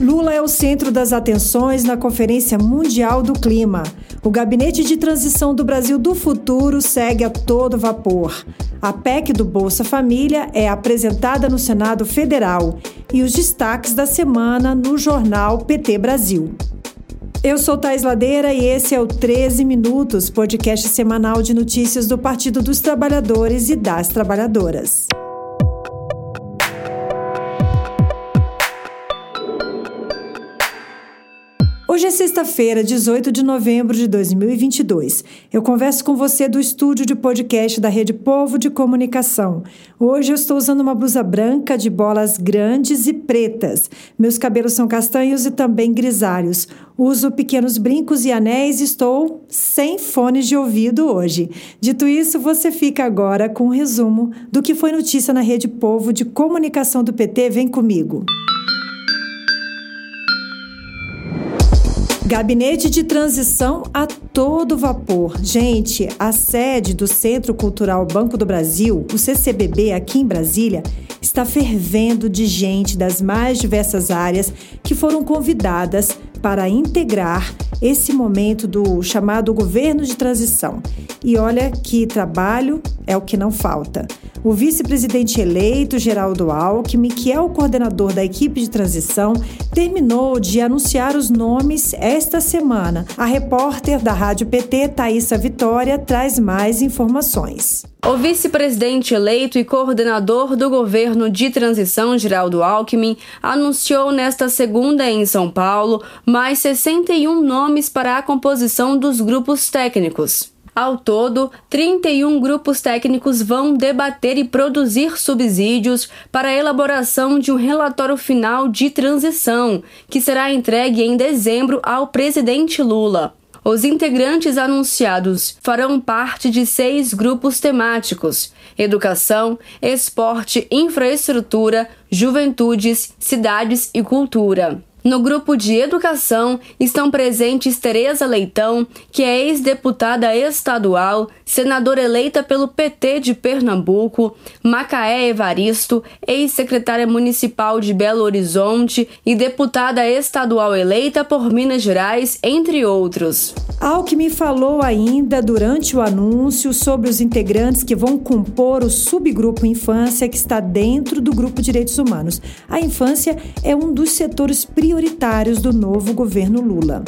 Lula é o centro das atenções na Conferência Mundial do Clima. O Gabinete de Transição do Brasil do Futuro segue a todo vapor. A PEC do Bolsa Família é apresentada no Senado Federal e os destaques da semana no jornal PT Brasil. Eu sou Thais Ladeira e esse é o 13 Minutos, podcast semanal de notícias do Partido dos Trabalhadores e das Trabalhadoras. Hoje é sexta-feira, 18 de novembro de 2022. Eu converso com você do estúdio de podcast da Rede Povo de Comunicação. Hoje eu estou usando uma blusa branca de bolas grandes e pretas. Meus cabelos são castanhos e também grisalhos. Uso pequenos brincos e anéis e estou sem fones de ouvido hoje. Dito isso, você fica agora com um resumo do que foi notícia na Rede Povo de Comunicação do PT. Vem comigo. Gabinete de transição a todo vapor. Gente, a sede do Centro Cultural Banco do Brasil, o CCBB, aqui em Brasília, está fervendo de gente das mais diversas áreas que foram convidadas para integrar esse momento do chamado governo de transição. E olha que trabalho é o que não falta. O vice-presidente eleito, Geraldo Alckmin, que é o coordenador da equipe de transição, terminou de anunciar os nomes esta semana. A repórter da Rádio PT, Thaisa Vitória, traz mais informações. O vice-presidente eleito e coordenador do governo de transição, Geraldo Alckmin, anunciou nesta segunda em São Paulo mais 61 nomes para a composição dos grupos técnicos. Ao todo, 31 grupos técnicos vão debater e produzir subsídios para a elaboração de um relatório final de transição, que será entregue em dezembro ao presidente Lula. Os integrantes anunciados farão parte de seis grupos temáticos: educação, esporte, infraestrutura, juventudes, cidades e cultura. No grupo de educação estão presentes Tereza Leitão, que é ex-deputada estadual, senadora eleita pelo PT de Pernambuco, Macaé Evaristo, ex-secretária municipal de Belo Horizonte e deputada estadual eleita por Minas Gerais, entre outros. Alckmin falou ainda durante o anúncio sobre os integrantes que vão compor o subgrupo Infância que está dentro do grupo Direitos Humanos. A infância é um dos setores prioritários do novo governo Lula.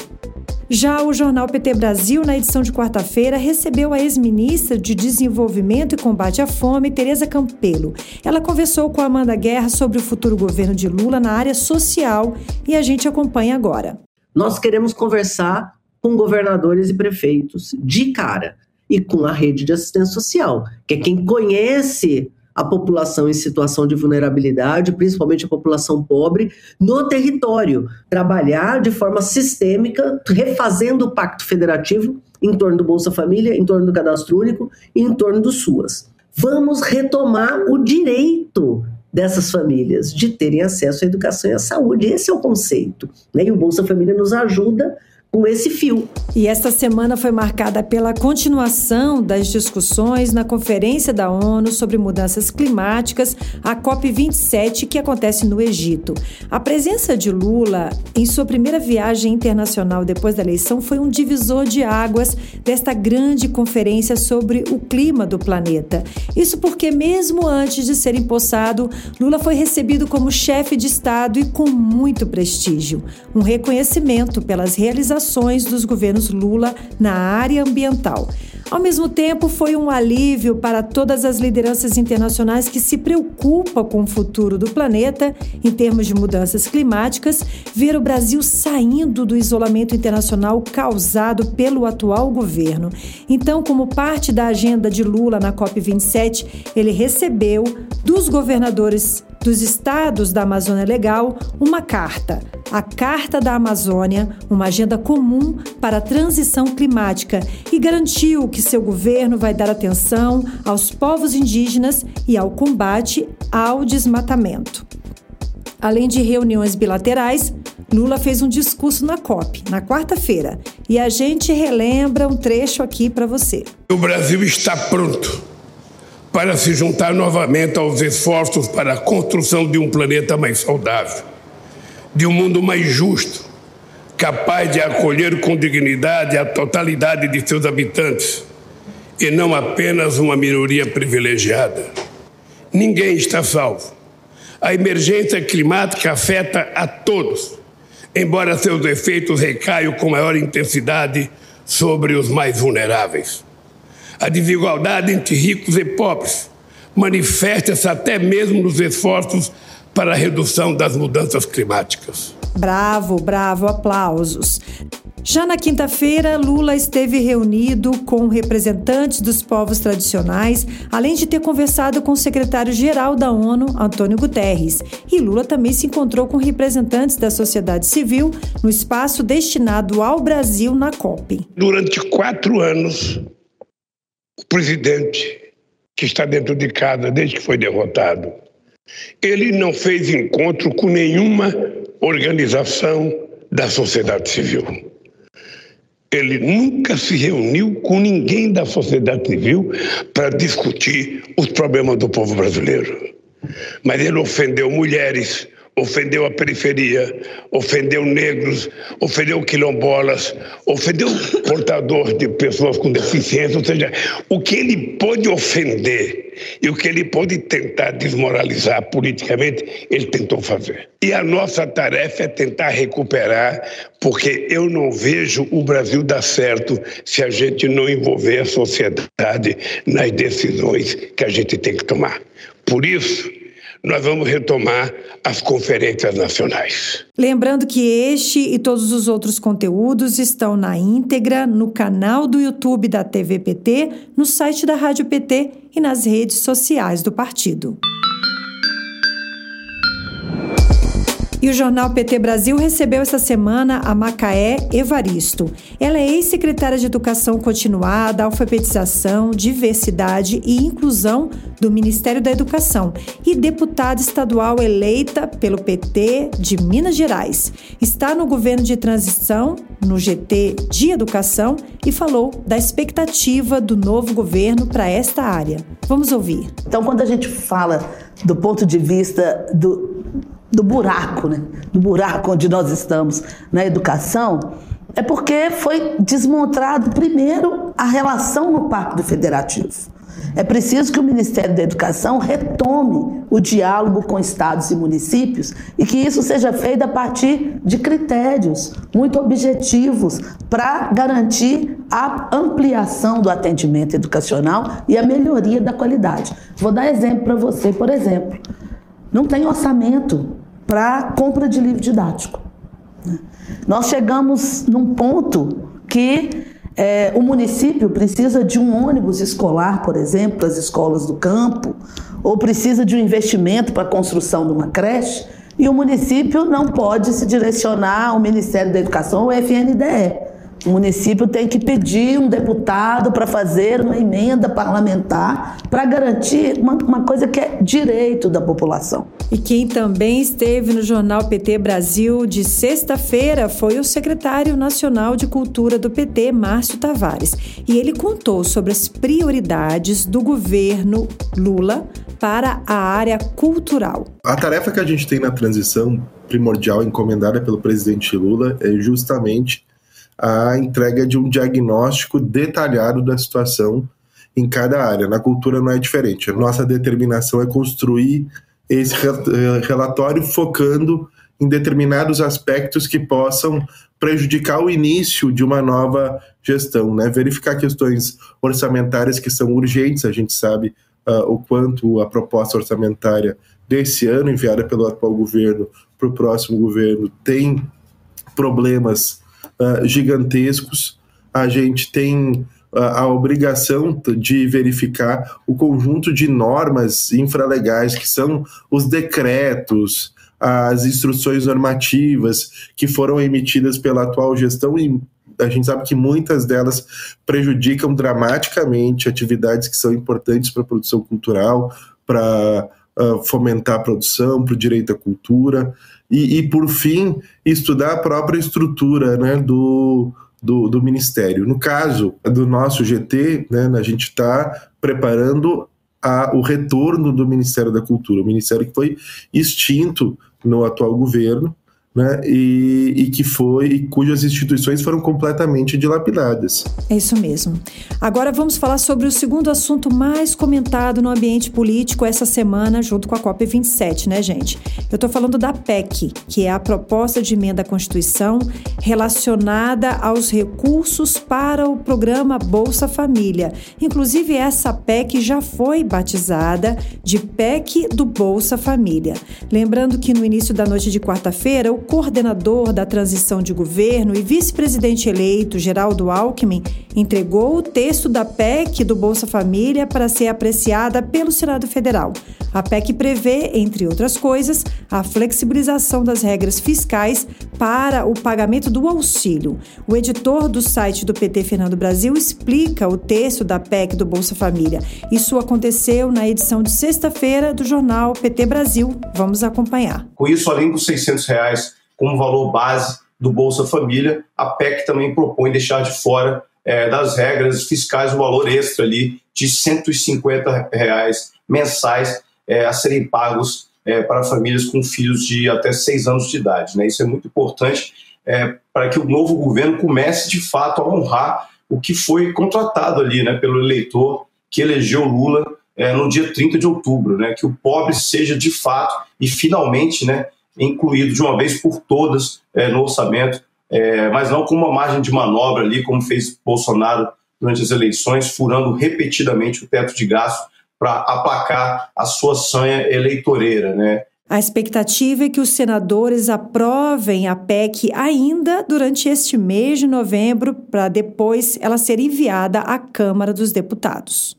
Já o jornal PT Brasil, na edição de quarta-feira, recebeu a ex-ministra de Desenvolvimento e Combate à Fome, Tereza Campelo. Ela conversou com Amanda Guerra sobre o futuro governo de Lula na área social e a gente acompanha agora. Nós queremos conversar com governadores e prefeitos de cara e com a rede de assistência social, que é quem conhece a população em situação de vulnerabilidade, principalmente a população pobre, no território. Trabalhar de forma sistêmica, refazendo o pacto federativo em torno do Bolsa Família, em torno do cadastro único e em torno do SUAS. Vamos retomar o direito dessas famílias de terem acesso à educação e à saúde. Esse é o conceito. Né? E o Bolsa Família nos ajuda com esse fio. E esta semana foi marcada pela continuação das discussões na Conferência da ONU sobre Mudanças Climáticas, a COP27, que acontece no Egito. A presença de Lula em sua primeira viagem internacional depois da eleição foi um divisor de águas desta grande conferência sobre o clima do planeta. Isso porque, mesmo antes de ser empossado, Lula foi recebido como chefe de Estado e com muito prestígio um reconhecimento pelas realizações ações dos governos Lula na área ambiental. Ao mesmo tempo, foi um alívio para todas as lideranças internacionais que se preocupam com o futuro do planeta em termos de mudanças climáticas, ver o Brasil saindo do isolamento internacional causado pelo atual governo. Então, como parte da agenda de Lula na COP27, ele recebeu dos governadores dos estados da Amazônia Legal uma carta, a Carta da Amazônia, uma agenda comum para a transição climática, e garantiu que seu governo vai dar atenção aos povos indígenas e ao combate ao desmatamento. Além de reuniões bilaterais, Lula fez um discurso na COP, na quarta-feira, e a gente relembra um trecho aqui para você. O Brasil está pronto para se juntar novamente aos esforços para a construção de um planeta mais saudável. de um mundo mais justo, capaz de acolher com dignidade a totalidade de seus habitantes e não apenas uma minoria privilegiada. Ninguém está salvo. A emergência climática afeta a todos, embora seus efeitos recaiam com maior intensidade sobre os mais vulneráveis. A desigualdade entre ricos e pobres manifesta-se até mesmo nos esforços para a redução das mudanças climáticas. Bravo, bravo, aplausos. Já na quinta-feira, Lula esteve reunido com representantes dos povos tradicionais, além de ter conversado com o secretário-geral da ONU, Antônio Guterres. E Lula também se encontrou com representantes da sociedade civil no espaço destinado ao Brasil na COP. Durante quatro anos, o presidente, que está dentro de casa desde que foi derrotado, ele não fez encontro com nenhuma organização da sociedade civil. Ele nunca se reuniu com ninguém da sociedade civil para discutir os problemas do povo brasileiro. Mas ele ofendeu mulheres, ofendeu a periferia, ofendeu negros, ofendeu quilombolas, ofendeu portadores de pessoas com deficiência, ou seja, o que ele pode ofender e o que ele pode tentar desmoralizar politicamente, ele tentou fazer. E a nossa tarefa é tentar recuperar, porque eu não vejo o Brasil dar certo se a gente não envolver a sociedade nas decisões que a gente tem que tomar. Por isso, nós vamos retomar as conferências nacionais. Lembrando que este e todos os outros conteúdos estão na íntegra no canal do YouTube da TVPT, no site da Rádio PT e nas redes sociais do partido. E o jornal PT Brasil recebeu essa semana a Macaé Evaristo. Ela é ex-secretária de Educação Continuada, Alfabetização, Diversidade e Inclusão do Ministério da Educação e deputada estadual eleita pelo PT de Minas Gerais. Está no governo de transição, no GT de Educação e falou da expectativa do novo governo para esta área. Vamos ouvir. Então, quando a gente fala do ponto de vista do do buraco, né? do buraco onde nós estamos na educação, é porque foi desmontado primeiro a relação no Pacto Federativo. É preciso que o Ministério da Educação retome o diálogo com estados e municípios e que isso seja feito a partir de critérios muito objetivos para garantir a ampliação do atendimento educacional e a melhoria da qualidade. Vou dar exemplo para você, por exemplo. Não tem orçamento para compra de livro didático. Nós chegamos num ponto que é, o município precisa de um ônibus escolar, por exemplo, para as escolas do campo, ou precisa de um investimento para a construção de uma creche, e o município não pode se direcionar ao Ministério da Educação ou FNDE. O município tem que pedir um deputado para fazer uma emenda parlamentar para garantir uma, uma, coisa que é direito da população. E quem também esteve no Jornal PT Brasil de sexta-feira foi o secretário nacional de Cultura do PT, Márcio Tavares. E ele contou sobre as prioridades do governo Lula para a área cultural. A tarefa que a gente tem na transição primordial encomendada pelo presidente Lula é justamente a entrega de um diagnóstico detalhado da situação em cada área. Na cultura não é diferente. A nossa determinação é construir esse relatório focando em determinados aspectos que possam prejudicar o início de uma nova gestão, né? Verificar questões orçamentárias que são urgentes. A gente sabe uh, o quanto a proposta orçamentária desse ano enviada pelo atual governo para o próximo governo tem problemas uh, gigantescos. A gente tem a, a obrigação de verificar o conjunto de normas infralegais, que são os decretos, as instruções normativas que foram emitidas pela atual gestão e a gente sabe que muitas delas prejudicam dramaticamente atividades que são importantes para a produção cultural, para uh, fomentar a produção, para o direito à cultura e, e, por fim, estudar a própria estrutura né, do, do, do, Ministério. No caso do nosso GT, né, a gente está preparando a, o retorno do Ministério da Cultura, o Ministério que foi extinto no atual governo. Né, e, e, que foi e cujas instituições foram completamente dilapidadas. É isso mesmo. Agora vamos falar sobre o segundo assunto mais comentado no ambiente político essa semana, junto com a COP 27, né, gente? Eu estou falando da PEC, que é a proposta de emenda à Constituição relacionada aos recursos para o programa Bolsa Família. Inclusive essa PEC já foi batizada de PEC do Bolsa Família. Lembrando que no início da noite de quarta-feira coordenador da transição de governo e vice-presidente eleito, Geraldo Alckmin, entregou o texto da PEC do Bolsa Família para ser apreciada pelo Senado Federal. A PEC prevê, entre outras coisas, a flexibilização das regras fiscais para o pagamento do auxílio. O editor do site do PT Fernando Brasil explica o texto da PEC do Bolsa Família. Isso aconteceu na edição de sexta-feira do jornal PT Brasil. Vamos acompanhar. Com isso, além dos 600 reais como valor base do Bolsa Família, a PEC também propõe deixar de fora é, das regras fiscais o valor extra ali de 150 reais mensais é, a serem pagos é, para famílias com filhos de até seis anos de idade. Né? Isso é muito importante é, para que o novo governo comece de fato a honrar o que foi contratado ali né, pelo eleitor que elegeu Lula é, no dia 30 de outubro, né? que o pobre seja de fato e finalmente né, incluído de uma vez por todas é, no orçamento, é, mas não com uma margem de manobra ali, como fez Bolsonaro durante as eleições, furando repetidamente o teto de gasto para aplacar a sua sanha eleitoreira, né? A expectativa é que os senadores aprovem a PEC ainda durante este mês de novembro, para depois ela ser enviada à Câmara dos Deputados.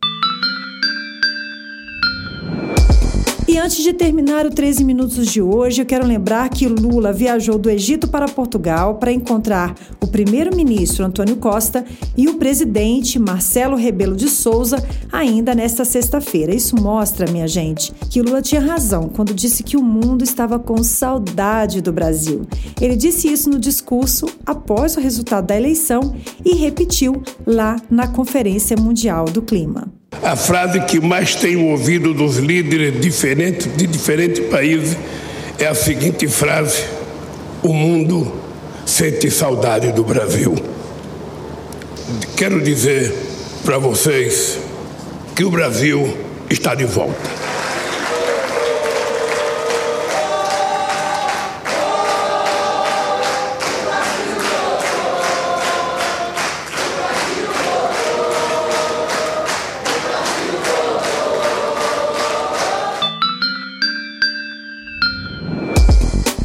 E antes de terminar o 13 Minutos de hoje, eu quero lembrar que Lula viajou do Egito para Portugal para encontrar o primeiro-ministro Antônio Costa e o presidente Marcelo Rebelo de Souza ainda nesta sexta-feira. Isso mostra, minha gente, que Lula tinha razão quando disse que o mundo estava com saudade do Brasil. Ele disse isso no discurso após o resultado da eleição e repetiu lá na Conferência Mundial do Clima. A frase que mais tenho ouvido dos líderes diferentes de diferentes países é a seguinte frase: O mundo sente saudade do Brasil. Quero dizer para vocês que o Brasil está de volta.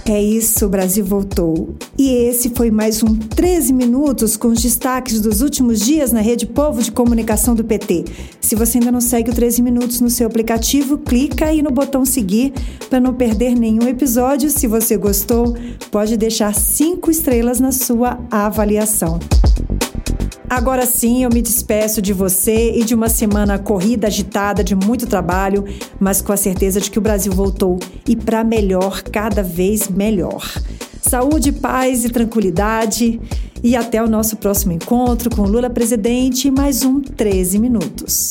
É isso, o Brasil voltou. E esse foi mais um 13 minutos com os destaques dos últimos dias na Rede Povo de Comunicação do PT. Se você ainda não segue o 13 minutos no seu aplicativo, clica aí no botão seguir para não perder nenhum episódio. Se você gostou, pode deixar cinco estrelas na sua avaliação. Agora sim, eu me despeço de você e de uma semana corrida, agitada, de muito trabalho, mas com a certeza de que o Brasil voltou e para melhor, cada vez melhor. Saúde, paz e tranquilidade. E até o nosso próximo encontro com Lula presidente, mais um 13 minutos.